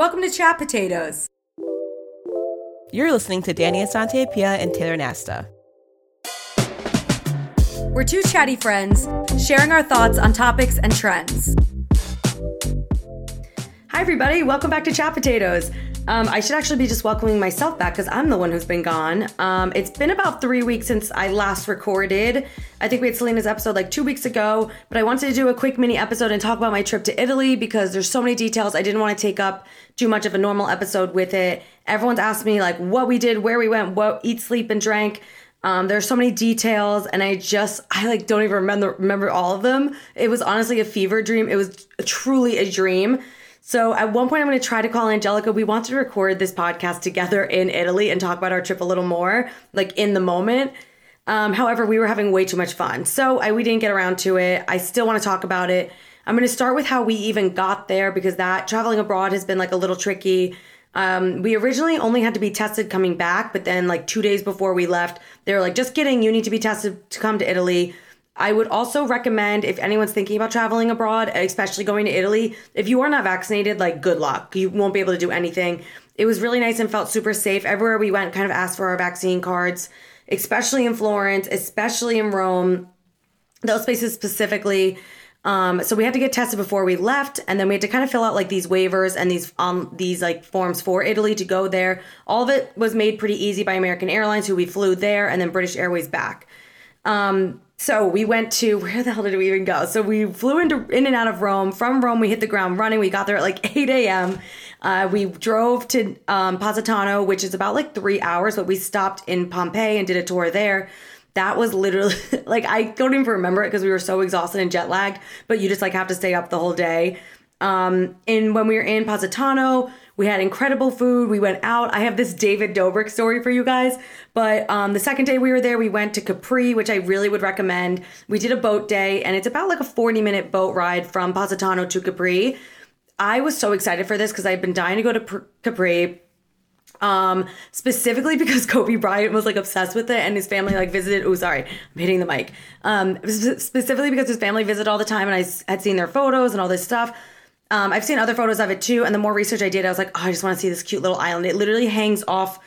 Welcome to Chat Potatoes. You're listening to Danny Asante Pia and Taylor Nasta. We're two chatty friends sharing our thoughts on topics and trends. Hi, everybody. Welcome back to Chat Potatoes. Um, I should actually be just welcoming myself back because I'm the one who's been gone. Um, it's been about three weeks since I last recorded. I think we had Selena's episode like two weeks ago, but I wanted to do a quick mini episode and talk about my trip to Italy because there's so many details. I didn't want to take up too much of a normal episode with it. Everyone's asked me like what we did, where we went, what eat, sleep, and drank. Um, there's so many details, and I just I like don't even remember remember all of them. It was honestly a fever dream. It was truly a dream. So at one point, I'm going to try to call Angelica. We want to record this podcast together in Italy and talk about our trip a little more, like in the moment. Um, however, we were having way too much fun, so I, we didn't get around to it. I still want to talk about it. I'm going to start with how we even got there because that traveling abroad has been like a little tricky. Um, we originally only had to be tested coming back, but then like two days before we left, they were like, just kidding, you need to be tested to come to Italy. I would also recommend if anyone's thinking about traveling abroad, especially going to Italy, if you are not vaccinated, like good luck. You won't be able to do anything. It was really nice and felt super safe. Everywhere we went, kind of asked for our vaccine cards, especially in Florence, especially in Rome, those places specifically. Um, so we had to get tested before we left, and then we had to kind of fill out like these waivers and these um these like forms for Italy to go there. All of it was made pretty easy by American Airlines, who we flew there, and then British Airways back. Um, so we went to where the hell did we even go? So we flew into in and out of Rome. From Rome, we hit the ground running. We got there at like 8 a.m. Uh, we drove to um, Positano, which is about like three hours, but we stopped in Pompeii and did a tour there that was literally like I don't even remember it because we were so exhausted and jet lagged, but you just like have to stay up the whole day. Um, and when we were in Positano, we had incredible food. We went out. I have this David Dobrik story for you guys. But um, the second day we were there, we went to Capri, which I really would recommend. We did a boat day, and it's about like a 40 minute boat ride from Positano to Capri. I was so excited for this because I've been dying to go to Capri um, specifically because Kobe Bryant was like obsessed with it and his family like visited. Oh, sorry, I'm hitting the mic. Um, specifically because his family visited all the time and I had seen their photos and all this stuff. Um, I've seen other photos of it too. And the more research I did, I was like, oh, I just want to see this cute little island. It literally hangs off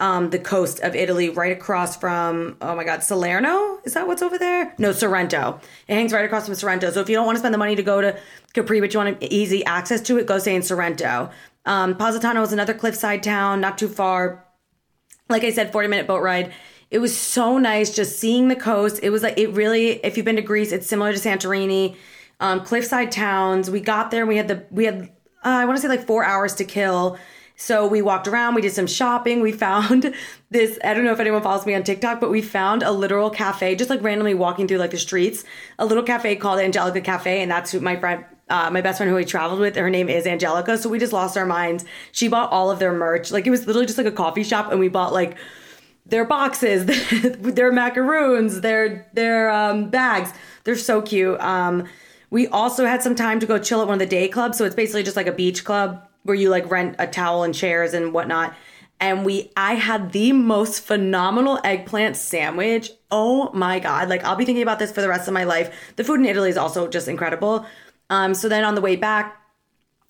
um, the coast of Italy, right across from, oh my God, Salerno? Is that what's over there? No, Sorrento. It hangs right across from Sorrento. So if you don't want to spend the money to go to Capri, but you want easy access to it, go stay in Sorrento. Um, Positano is another cliffside town, not too far. Like I said, 40 minute boat ride. It was so nice just seeing the coast. It was like, it really, if you've been to Greece, it's similar to Santorini. Um, cliffside towns. We got there. We had the, we had, uh, I want to say like four hours to kill. So we walked around, we did some shopping. We found this, I don't know if anyone follows me on TikTok, but we found a literal cafe, just like randomly walking through like the streets, a little cafe called Angelica Cafe. And that's who my friend, uh, my best friend who we traveled with, her name is Angelica. So we just lost our minds. She bought all of their merch. Like it was literally just like a coffee shop, and we bought like their boxes, their macaroons, their their um, bags. They're so cute. Um, we also had some time to go chill at one of the day clubs. So it's basically just like a beach club where you like rent a towel and chairs and whatnot. And we, I had the most phenomenal eggplant sandwich. Oh my God. Like, I'll be thinking about this for the rest of my life. The food in Italy is also just incredible. Um, so then on the way back,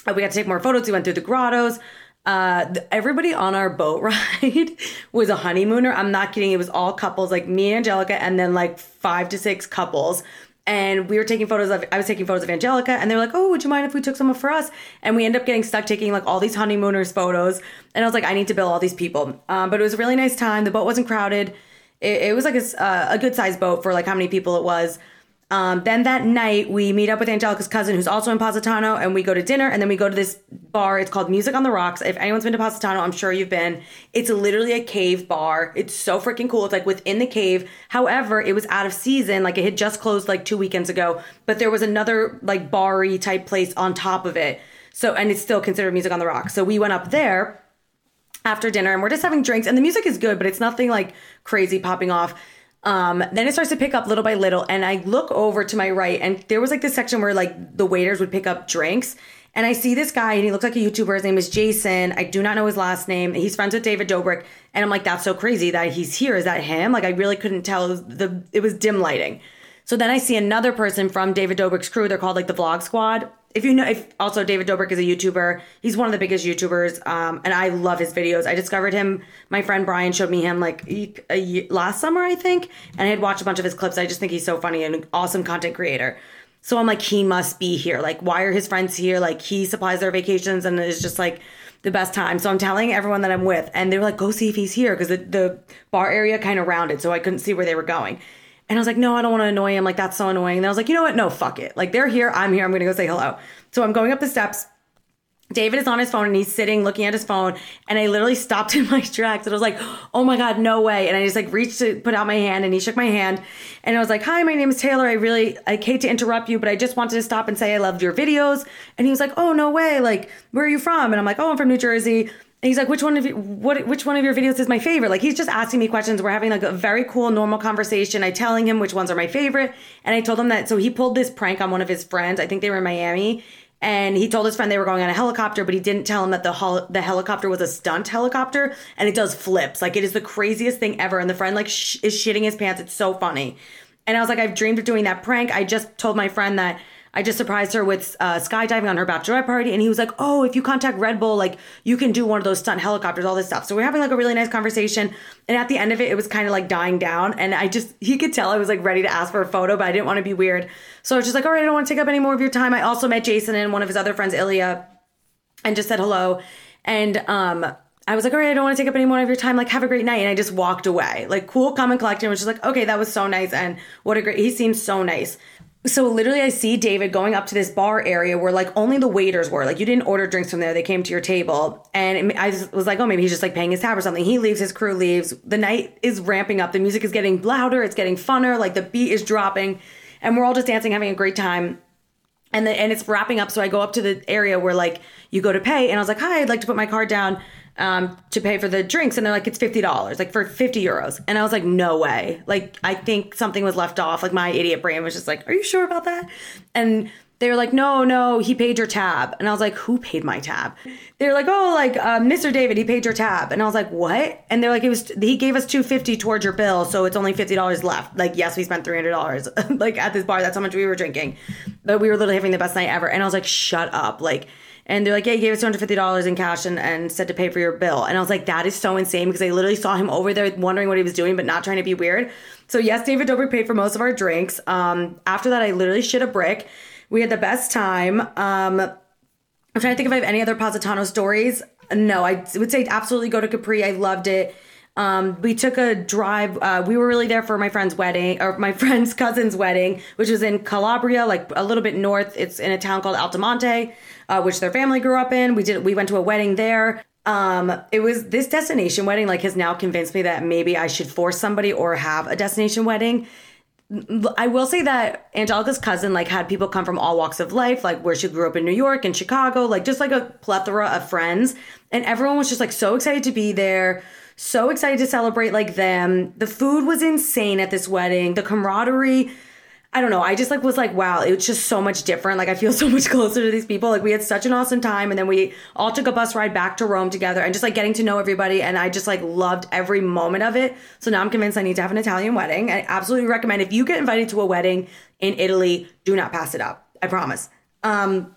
uh, we had to take more photos. We went through the grottos. Uh, everybody on our boat ride was a honeymooner. I'm not kidding. It was all couples, like me and Angelica, and then like five to six couples. And we were taking photos of, I was taking photos of Angelica, and they were like, "Oh, would you mind if we took some for us?" And we end up getting stuck taking like all these honeymooners photos. And I was like, "I need to bill all these people." Um, but it was a really nice time. The boat wasn't crowded. It, it was like a, uh, a good sized boat for like how many people it was. Um, then that night, we meet up with Angelica's cousin, who's also in Positano, and we go to dinner. And then we go to this bar. It's called Music on the Rocks. If anyone's been to Positano, I'm sure you've been. It's literally a cave bar. It's so freaking cool. It's like within the cave. However, it was out of season. Like it had just closed like two weekends ago, but there was another like bar type place on top of it. So, and it's still considered Music on the Rocks. So we went up there after dinner and we're just having drinks. And the music is good, but it's nothing like crazy popping off. Um, then it starts to pick up little by little, and I look over to my right, and there was like this section where like the waiters would pick up drinks. And I see this guy, and he looks like a YouTuber. His name is Jason. I do not know his last name. He's friends with David Dobrik, and I'm like, that's so crazy that he's here. Is that him? Like, I really couldn't tell. The it was dim lighting, So then I see another person from David Dobrik's crew. They're called like the Vlog Squad. If you know, if also David Dobrik is a YouTuber. He's one of the biggest YouTubers, um, and I love his videos. I discovered him. My friend Brian showed me him like a, year, last summer, I think, and I had watched a bunch of his clips. I just think he's so funny and awesome content creator. So I'm like, he must be here. Like, why are his friends here? Like, he supplies their vacations and it's just like the best time. So I'm telling everyone that I'm with, and they're like, go see if he's here because the, the bar area kind of rounded, so I couldn't see where they were going. And I was like, no, I don't want to annoy him. Like, that's so annoying. And I was like, you know what? No, fuck it. Like, they're here. I'm here. I'm going to go say hello. So I'm going up the steps. David is on his phone and he's sitting looking at his phone. And I literally stopped in my tracks and I was like, oh my God, no way. And I just like reached to put out my hand and he shook my hand. And I was like, hi, my name is Taylor. I really, I hate to interrupt you, but I just wanted to stop and say I loved your videos. And he was like, oh, no way. Like, where are you from? And I'm like, oh, I'm from New Jersey. He's like, which one of you, what, which one of your videos is my favorite? Like, he's just asking me questions. We're having like a very cool, normal conversation. I telling him which ones are my favorite. And I told him that, so he pulled this prank on one of his friends. I think they were in Miami. And he told his friend they were going on a helicopter, but he didn't tell him that the hol- the helicopter was a stunt helicopter and it does flips. Like, it is the craziest thing ever. And the friend like sh- is shitting his pants. It's so funny. And I was like, I've dreamed of doing that prank. I just told my friend that I just surprised her with uh, skydiving on her bachelorette party, and he was like, "Oh, if you contact Red Bull, like you can do one of those stunt helicopters, all this stuff." So we're having like a really nice conversation, and at the end of it, it was kind of like dying down, and I just he could tell I was like ready to ask for a photo, but I didn't want to be weird, so I was just like, "All right, I don't want to take up any more of your time." I also met Jason and one of his other friends, Ilya, and just said hello, and um. I was like, all right, I don't want to take up any more of your time. Like, have a great night. And I just walked away. Like, cool, calm, and collected. And was just like, okay, that was so nice. And what a great, he seems so nice so literally i see david going up to this bar area where like only the waiters were. Like you didn't order drinks from there. They came to your table. And i was like oh maybe he's just like paying his tab or something. He leaves his crew leaves. The night is ramping up. The music is getting louder. It's getting funner. Like the beat is dropping. And we're all just dancing having a great time. And then and it's wrapping up. So i go up to the area where like you go to pay. And i was like hi i'd like to put my card down um, to pay for the drinks and they're like it's $50 like for 50 euros. And i was like no way. Like i think something was left off. Like my idiot brain was just like are you sure about that? And they were like no no he paid your tab. And i was like who paid my tab? They were like oh like uh, mr david he paid your tab. And i was like what? And they're like it was he gave us 250 towards your bill so it's only $50 left. Like yes we spent $300 like at this bar. That's how much we were drinking. But we were literally having the best night ever. And i was like shut up. Like and they're like, yeah, he gave us $250 in cash and, and said to pay for your bill. And I was like, that is so insane because I literally saw him over there wondering what he was doing, but not trying to be weird. So yes, David Dobrik paid for most of our drinks. Um, after that, I literally shit a brick. We had the best time. Um, I'm trying to think if I have any other Positano stories. No, I would say absolutely go to Capri. I loved it. Um, we took a drive. Uh, we were really there for my friend's wedding or my friend's cousin's wedding, which was in Calabria, like a little bit north. It's in a town called Altomonte, uh, which their family grew up in. We did we went to a wedding there. Um, it was this destination wedding like has now convinced me that maybe I should force somebody or have a destination wedding. I will say that Angelica's cousin like had people come from all walks of life, like where she grew up in New York and Chicago, like just like a plethora of friends, and everyone was just like so excited to be there, so excited to celebrate like them. The food was insane at this wedding. The camaraderie I don't know. I just like was like, wow, it was just so much different. Like I feel so much closer to these people. Like we had such an awesome time and then we all took a bus ride back to Rome together and just like getting to know everybody and I just like loved every moment of it. So now I'm convinced I need to have an Italian wedding. I absolutely recommend if you get invited to a wedding in Italy, do not pass it up. I promise. Um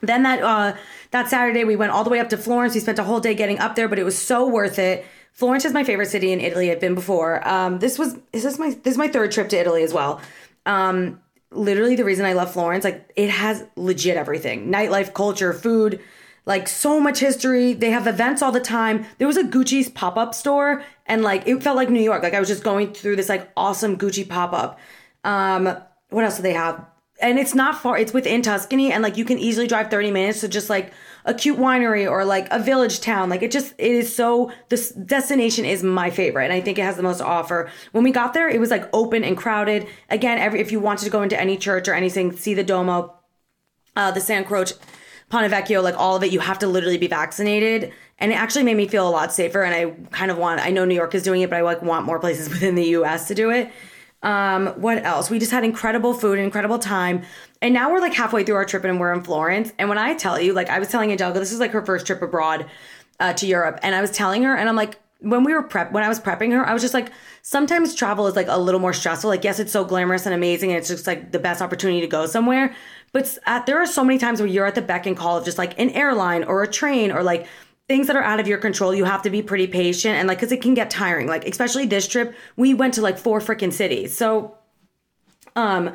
then that uh that Saturday we went all the way up to Florence. We spent a whole day getting up there, but it was so worth it. Florence is my favorite city in Italy. I've been before. Um this was is this my this is my third trip to Italy as well. Um, literally the reason I love Florence, like it has legit everything. Nightlife, culture, food, like so much history. They have events all the time. There was a Gucci's pop-up store and like it felt like New York. Like I was just going through this like awesome Gucci pop-up. Um, what else do they have? And it's not far. It's within Tuscany and like you can easily drive 30 minutes to just like a cute winery or like a village town. Like it just it is so this destination is my favorite and I think it has the most to offer. When we got there, it was like open and crowded. Again, every if you wanted to go into any church or anything, see the Duomo, uh, the San Croce, Ponte Vecchio, like all of it, you have to literally be vaccinated. And it actually made me feel a lot safer. And I kind of want I know New York is doing it, but I like want more places within the US to do it. Um, what else? We just had incredible food, incredible time. And now we're like halfway through our trip and we're in Florence. And when I tell you, like I was telling Angelica, this is like her first trip abroad uh, to Europe. And I was telling her, and I'm like, when we were prep when I was prepping her, I was just like, sometimes travel is like a little more stressful. Like, yes, it's so glamorous and amazing, and it's just like the best opportunity to go somewhere. But at, there are so many times where you're at the beck and call of just like an airline or a train or like things that are out of your control. You have to be pretty patient and like because it can get tiring. Like especially this trip, we went to like four freaking cities. So, um,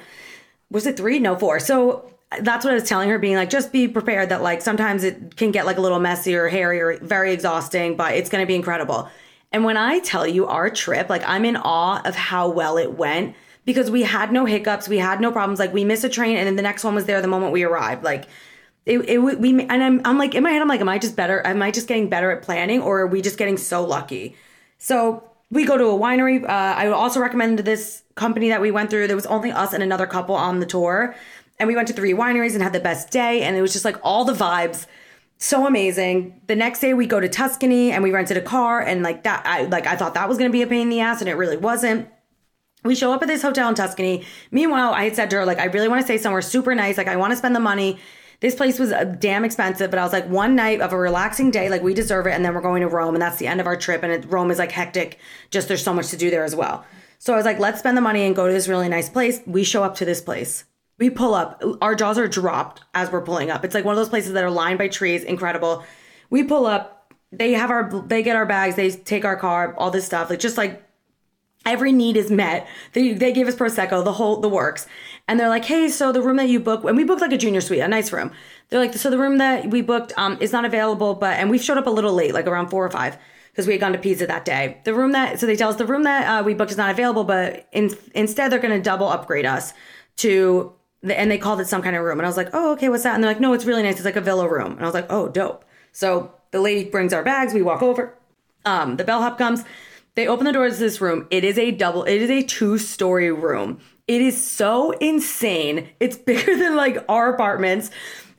was it three? No, four. So that's what I was telling her, being like, just be prepared that like sometimes it can get like a little messy or hairy or very exhausting, but it's going to be incredible. And when I tell you our trip, like I'm in awe of how well it went because we had no hiccups, we had no problems. Like we missed a train and then the next one was there the moment we arrived. Like it, it we and I'm I'm like in my head I'm like, am I just better? Am I just getting better at planning or are we just getting so lucky? So we go to a winery. Uh, I would also recommend this company that we went through. There was only us and another couple on the tour and we went to three wineries and had the best day and it was just like all the vibes so amazing the next day we go to tuscany and we rented a car and like that i like i thought that was to be a pain in the ass and it really wasn't we show up at this hotel in tuscany meanwhile i had said to her like i really want to stay somewhere super nice like i want to spend the money this place was uh, damn expensive but i was like one night of a relaxing day like we deserve it and then we're going to rome and that's the end of our trip and it, rome is like hectic just there's so much to do there as well so i was like let's spend the money and go to this really nice place we show up to this place we pull up. Our jaws are dropped as we're pulling up. It's like one of those places that are lined by trees. Incredible. We pull up. They have our. They get our bags. They take our car. All this stuff. Like just like every need is met. They they gave us prosecco. The whole the works. And they're like, hey, so the room that you booked, and we booked like a junior suite, a nice room. They're like, so the room that we booked um, is not available, but and we showed up a little late, like around four or five because we had gone to pizza that day. The room that so they tell us the room that uh, we booked is not available, but in, instead they're going to double upgrade us to and they called it some kind of room. And I was like, oh, okay, what's that? And they're like, no, it's really nice. It's like a villa room. And I was like, oh, dope. So the lady brings our bags. We walk over. Um, the bellhop comes. They open the doors to this room. It is a double, it is a two story room. It is so insane. It's bigger than like our apartments,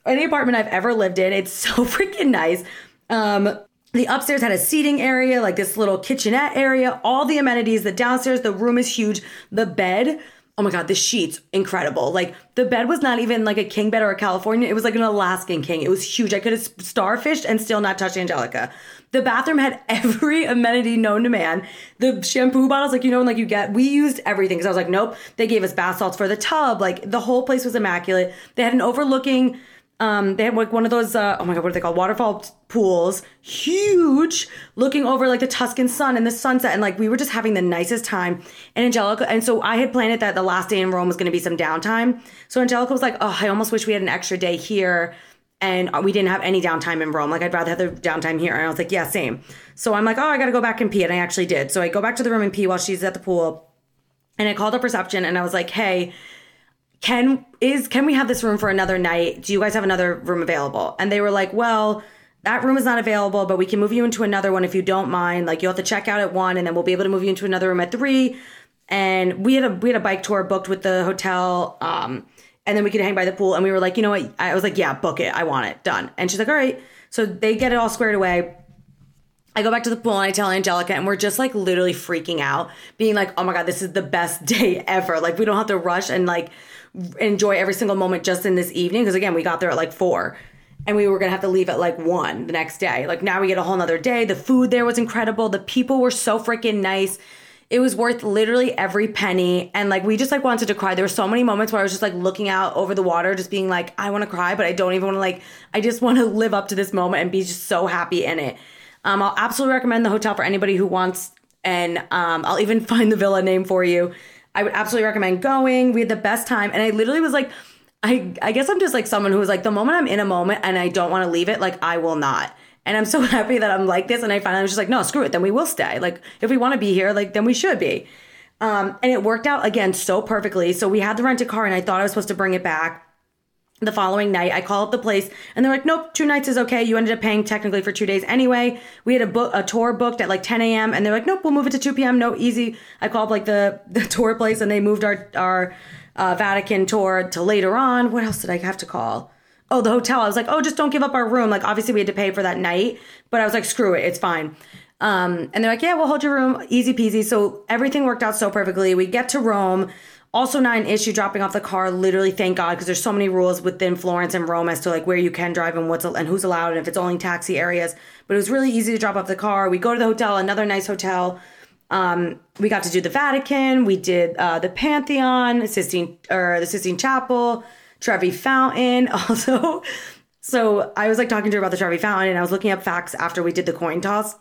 any apartment I've ever lived in. It's so freaking nice. Um, the upstairs had a seating area, like this little kitchenette area, all the amenities. The downstairs, the room is huge. The bed, oh my god the sheets incredible. Like the bed was not even like a king bed or a california. It was like an alaskan king. It was huge. I could have starfished and still not touched angelica. The bathroom had every amenity known to man. The shampoo bottles like you know like you get we used everything because i was like nope. They gave us bath salts for the tub. Like the whole place was immaculate. They had an overlooking um, they had like one of those, uh, oh my God, what are they called? Waterfall pools, huge, looking over like the Tuscan sun and the sunset. And like we were just having the nicest time. And Angelica, and so I had planned that the last day in Rome was going to be some downtime. So Angelica was like, oh, I almost wish we had an extra day here. And we didn't have any downtime in Rome. Like I'd rather have the downtime here. And I was like, yeah, same. So I'm like, oh, I got to go back and pee. And I actually did. So I go back to the room and pee while she's at the pool. And I called up reception and I was like, hey, can is can we have this room for another night? Do you guys have another room available? And they were like, well, that room is not available, but we can move you into another one if you don't mind. Like you'll have to check out at one, and then we'll be able to move you into another room at three. And we had a we had a bike tour booked with the hotel, um, and then we could hang by the pool. And we were like, you know what? I was like, yeah, book it. I want it done. And she's like, all right. So they get it all squared away. I go back to the pool and I tell Angelica, and we're just like literally freaking out, being like, oh my God, this is the best day ever. Like, we don't have to rush and like enjoy every single moment just in this evening because again we got there at like four and we were gonna have to leave at like one the next day. Like now we get a whole nother day. The food there was incredible. The people were so freaking nice. It was worth literally every penny and like we just like wanted to cry. There were so many moments where i was just like looking out over the water just being like i want to cry but i don't even want to like i just want to live up to this moment and be just so happy in it. Um, i'll absolutely recommend the hotel for anybody who wants and um, i'll even find the villa name for you I would absolutely recommend going. We had the best time. And I literally was like, I, I guess I'm just like someone who was like, the moment I'm in a moment and I don't want to leave it, like I will not. And I'm so happy that I'm like this. And I finally was just like, no, screw it. Then we will stay. Like if we want to be here, like then we should be. Um, and it worked out again so perfectly. So we had the rent a car and I thought I was supposed to bring it back the following night i call up the place and they're like nope two nights is okay. You ended up paying technically for two days anyway. We had a book a tour booked at like 10 a.m and they're like nope we'll move it to 2 p.m no easy. I called like the the tour place and they moved our our uh, vatican tour to later on. What else did i have to call? Oh the hotel. I was like oh just don't give up our room. Like obviously we had to pay for that night but i was like screw it. It's fine. Um, and they're like yeah we'll hold your room. Easy peasy. So everything worked out so perfectly. We get to rome Also, not an issue dropping off the car. Literally, thank God, because there's so many rules within Florence and Rome as to like where you can drive and what's and who's allowed and if it's only taxi areas. But it was really easy to drop off the car. We go to the hotel, another nice hotel. Um, we got to do the Vatican. We did uh, the Pantheon, Sistine or the Sistine Chapel, Trevi Fountain. Also, so I was like talking to her about the Trevi Fountain, and I was looking up facts after we did the coin toss.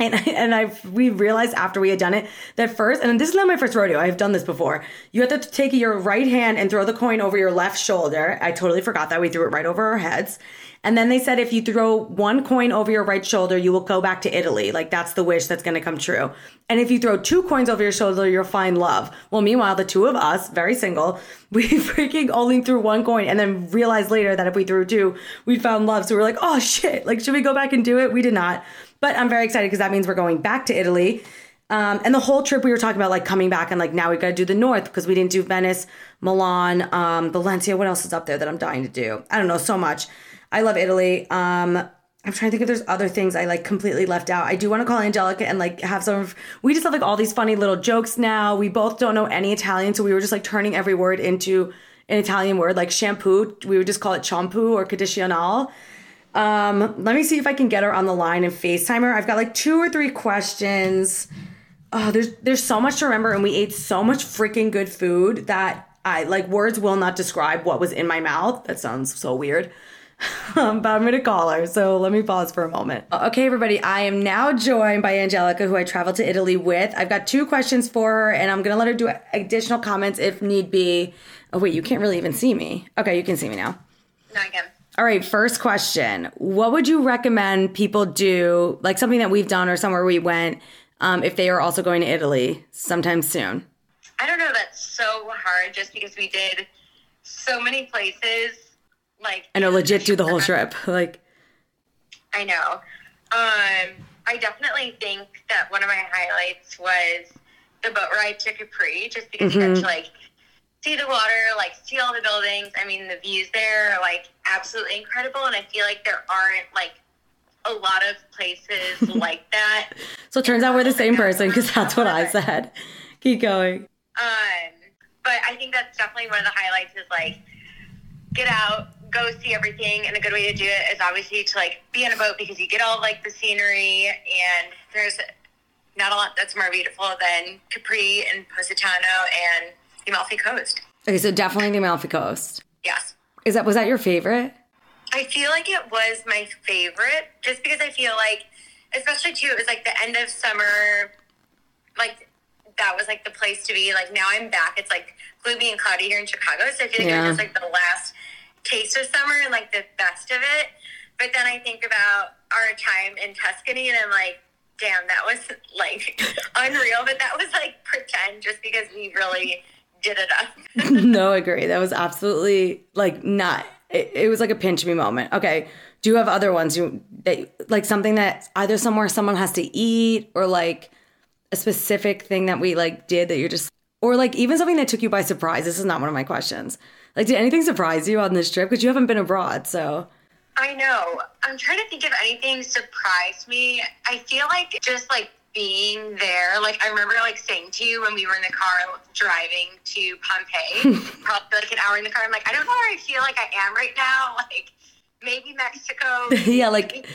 And and I we realized after we had done it that first, and this is not my first rodeo. I've done this before. You have to take your right hand and throw the coin over your left shoulder. I totally forgot that we threw it right over our heads. And then they said if you throw one coin over your right shoulder, you will go back to Italy. Like that's the wish that's going to come true. And if you throw two coins over your shoulder, you'll find love. Well, meanwhile, the two of us, very single, we freaking only threw one coin and then realized later that if we threw two, we found love. So we we're like, oh shit, like should we go back and do it? We did not. But I'm very excited because that means we're going back to Italy. Um, and the whole trip we were talking about like coming back and like now we got to do the north because we didn't do Venice, Milan, um, Valencia. What else is up there that I'm dying to do? I don't know so much. I love Italy. Um, I'm trying to think if there's other things I like completely left out. I do want to call Angelica and like have some of, we just have like all these funny little jokes now. We both don't know any Italian, so we were just like turning every word into an Italian word like shampoo. We would just call it shampoo or conditional. Um, let me see if I can get her on the line and FaceTime her. I've got like two or three questions. Oh, there's there's so much to remember, and we ate so much freaking good food that I like words will not describe what was in my mouth. That sounds so weird. Um, but I'm to call her. So let me pause for a moment. Okay, everybody. I am now joined by Angelica, who I traveled to Italy with. I've got two questions for her, and I'm to let her do additional comments if need be. Oh, wait, you can't really even see me. Okay, you can see me now. No, I can. All right, first question. What would you recommend people do, like something that we've done or somewhere we went, um, if they are also going to Italy sometime soon? I don't know. That's so hard just because we did so many places like I know legit do the whole trip. Like I know. Um I definitely think that one of my highlights was the boat ride to Capri, just because mm-hmm. you got to like see the water, like see all the buildings. I mean, the views there are like absolutely incredible, and I feel like there aren't like a lot of places like that. so it turns out we're the same person because that's what I said. Keep going. Um, but I think that's definitely one of the highlights is like get out, go see everything. And a good way to do it is obviously to like be on a boat because you get all like the scenery and there's not a lot that's more beautiful than Capri and Positano and the Amalfi Coast. Okay, so definitely the Amalfi Coast. Yes. Is that was that your favorite? I feel like it was my favorite just because I feel like especially too it was like the end of summer like that was like the place to be. Like now I'm back. It's like gloomy and cloudy here in Chicago. So I feel like yeah. it was just like the last taste of summer and like the best of it. But then I think about our time in Tuscany and I'm like, damn, that was like unreal. But that was like pretend just because we really did it up. no, I agree. That was absolutely like not. It, it, was like a pinch me moment. Okay. Do you have other ones you that like something that either somewhere someone has to eat or like a specific thing that we like did that you're just or like even something that took you by surprise. This is not one of my questions. Like, did anything surprise you on this trip? Because you haven't been abroad, so. I know. I'm trying to think if anything surprised me. I feel like just like being there, like I remember like saying to you when we were in the car driving to Pompeii, probably like an hour in the car. I'm like, I don't know where I feel like I am right now. Like maybe Mexico. yeah, like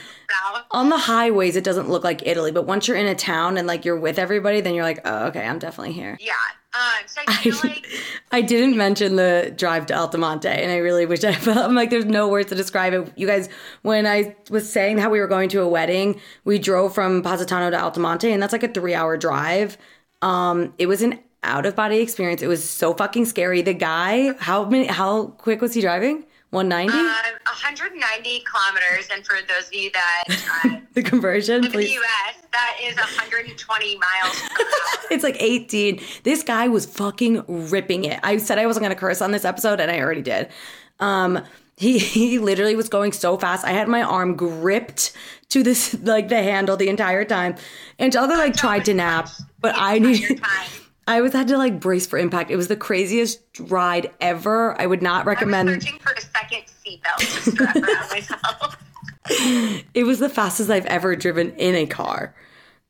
on the highways, it doesn't look like Italy, but once you're in a town and like you're with everybody, then you're like, oh, okay, I'm definitely here. Yeah, um, so I I, like I didn't mention the drive to Altomonte, and I really wish I felt. I'm like, there's no words to describe it. You guys, when I was saying how we were going to a wedding, we drove from Positano to Altomonte, and that's like a three hour drive. Um, it was an out of body experience. It was so fucking scary. The guy, how many? How quick was he driving? 190? Um, 190 kilometers. And for those of you that uh, the conversion, in the US, that is 120 miles it's like 18. This guy was fucking ripping it. I said I wasn't going to curse on this episode, and I already did. Um, he, he literally was going so fast. I had my arm gripped to this, like the handle the entire time. and Angelica like tried to nap, but I needed. I was had to like brace for impact. It was the craziest ride ever. I would not recommend. I was searching for a second seatbelt to strap around myself. it was the fastest I've ever driven in a car.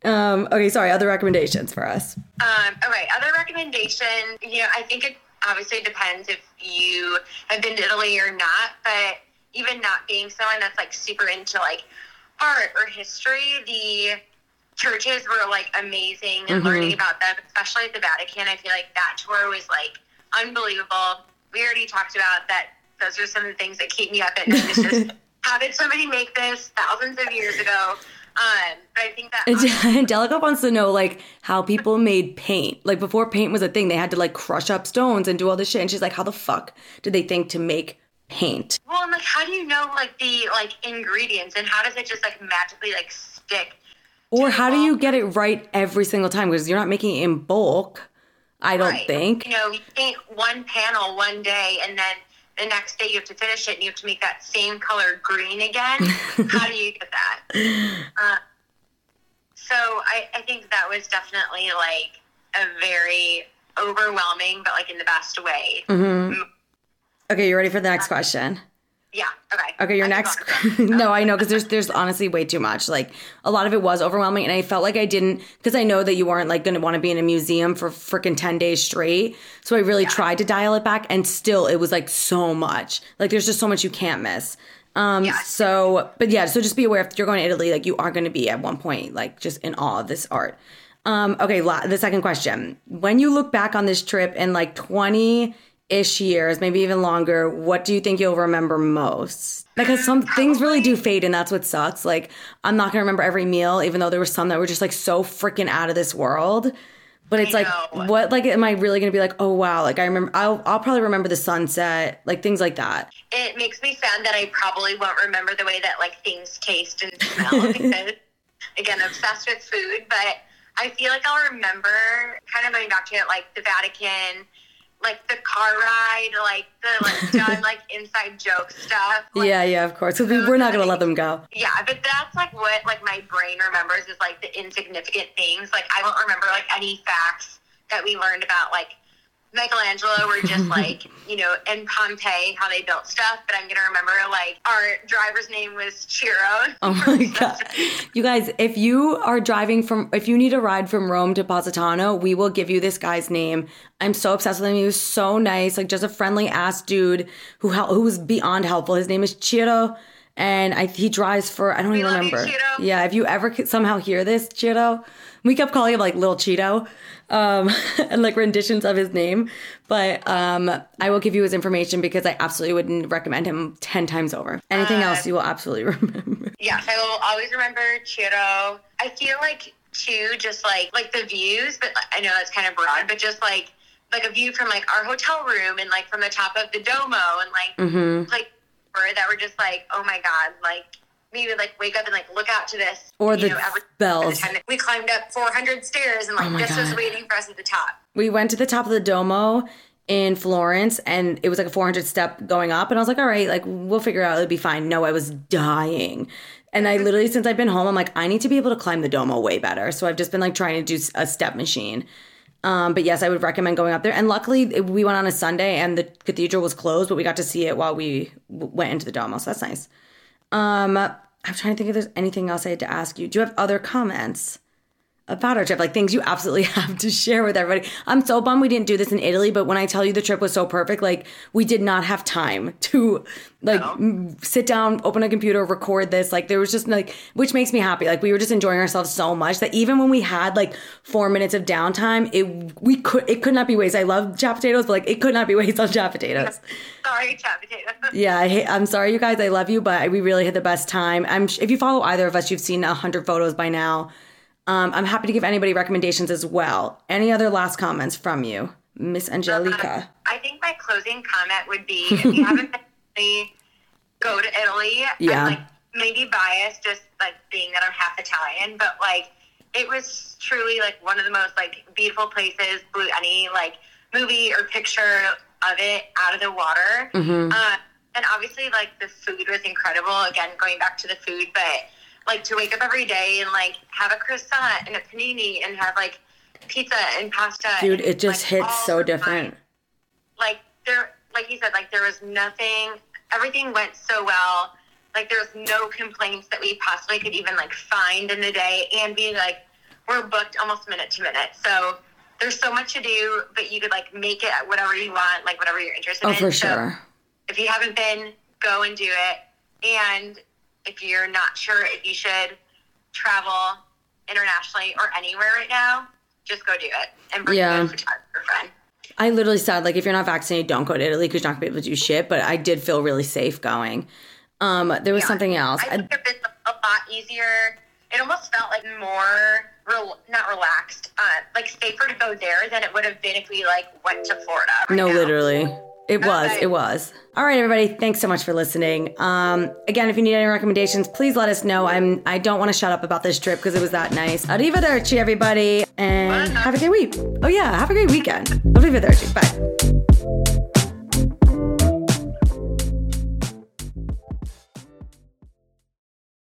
Um, okay, sorry. Other recommendations for us. Um, okay, other recommendation, you know, I think it obviously depends if you have been to Italy or not, but even not being someone that's like super into like art or history, the churches were like amazing and learning about them, especially at the Vatican. I feel like that tour was like unbelievable. We already talked about that. Those are some of the things that keep me up at night. It's just how did somebody make this thousands of years ago? Um, but I think that Angelica wants to know like how people made paint. Like before paint was a thing, they had to like crush up stones and do all this shit. And she's like, how the fuck did they think to make paint? Well, and like, how do you know like the like ingredients, and how does it just like magically like stick? Or how do you get it right every single time? Because you're not making it in bulk. I don't Right. think. You know, you paint one panel one day, and then the next day you have to finish it, and you have to make that same color green again. how do you get that? Uh, so I, I think that was definitely like a very overwhelming, but like in the best way. Mm-hmm. Okay, you're ready for the next question? Yeah. Okay. Okay, your I next. can go on. no, I know because there's there's honestly way too much. Like a lot of it was overwhelming, and I felt like I didn't because I know that you weren't like going to want to be in a museum for freaking ten days straight. So I really tried to dial it back, and still it was like so much. Like there's just so much you can't miss. Um. Yeah. So, but yeah. So just be aware if you're going to Italy, like you are going to be at one point like just in awe of this art. Um. Okay. La- the second question: When you look back on this trip in like twenty ish years, maybe even longer, what do you think you'll remember most? Because some things really do fade, and that's what sucks. Like, I'm not gonna remember every meal, even though there were some that were just like so freaking out of this world. But it's I like, know. what? Like, am I really gonna be like, oh wow? Like, I remember. I'll I'll probably remember the sunset, like things like that. it makes me sad that I probably won't remember the way that like things taste and smell because again, obsessed with food. But I feel like I'll remember kind of going back to it, like the Vatican, like the car ride, like the like done like inside joke stuff. Like, yeah, yeah, of course. Because we, we're not gonna let them go. Yeah, but that's like what like my brain remembers is like the insignificant things. Like I won't remember like any facts that we learned about like Michelangelo were just like, you know, in Pompeii how they built stuff, but I'm gonna remember like our driver's name was Ciro. Oh my god. You guys, if you are driving from if you need a ride from Rome to Positano, we will give you this guy's name. I'm so obsessed with him. He was so nice, like just a friendly ass dude who who was beyond helpful. His name is Ciro and I, he drives for I don't even love you, remember. Ciro. Yeah, if you ever somehow hear this, Ciro, we kept calling him like Little Cheeto, um, and like renditions of his name. But um, I will give you his information because I absolutely wouldn't recommend him ten times over. Anything else you will absolutely remember. Yes, I will always remember Cheeto. I feel like too, just like like the views, but I know that's kind of broad, but just like like a view from like our hotel room and like from the top of the Duomo and like Mm-hmm. like that were just like, oh my god, like we would like wake up and like look out to this Or the every- bells. that we climbed up 400 stairs and like Oh this was waiting for us at the top. we went to the top of the Duomo in Florence and it was like a 400 step going up and I was like all right like we'll figure it out it'll be fine. No I was dying. And I literally since I've been home I'm like I need to be able to climb the Duomo way better. So I've just been like trying to do a step machine. Um, but yes I would recommend going up there. And luckily we went on a Sunday and the cathedral was closed but we got to see it while we w- went into the Duomo so that's nice um, I'm trying to think if there's anything else I had to ask you. Do you have other comments about our trip, like things you absolutely have to share with everybody. I'm so bummed we didn't do this in Italy, but when I tell you the trip was so perfect, like we did not have time to like m- sit down, open a computer, record this. Like there was just like, which makes me happy. Like we were just enjoying ourselves so much that even when we had like four minutes of downtime, it we could it could not be wasted. I love chop potatoes, but like it could not be wasted on chop potatoes. Sorry, chat potatoes. Yeah, I hate, I'm sorry, you guys. I love you, but we really had the best time. I'm if you follow either of us, you've seen a hundred photos by now. Um, I'm happy to give anybody recommendations as well. Any other last comments from you, Miss Angelica? I think my closing comment would be if you haven't been to Italy, go to Italy. Yeah. I'm like maybe biased just like being that I'm half Italian, but like it was truly like one of the most like beautiful places, blew any like movie or picture of it out of the water. Mm-hmm. Uh, and obviously like the food was incredible. Again, going back to the food, but like to wake up every day and like have a croissant and a panini and have like pizza and pasta. Dude, and, it just like, hits so different. like there like you said like there was nothing everything went so well like there was no complaints that we possibly could even like find in the day and be like we're booked almost minute to minute. So there's so much to do, but you could like make it whatever you want, like whatever you're interested Oh, in. for So sure. if you haven't been, go and do it. And if you're not sure if you should travel internationally or anywhere right now, just go do it and bring Yeah. a photographer friend. I literally said, like, if you're not vaccinated, don't go to Italy because you're not gonna be able to do shit. But I did feel really safe going. Um, there was Yeah. something else. I think it's a lot easier. It almost felt like more, rel- not relaxed, uh, like safer to go there than it would have been if we like went to Florida. right No, now. literally. It was. Okay. It was. All right, everybody. Thanks so much for listening. Um, again, if you need any recommendations, please let us know. I'm. I don't want to shut up about this trip because it was that nice. Arrivederci, everybody, and have a great week. Oh yeah, have a great weekend. Arrivederci. Bye.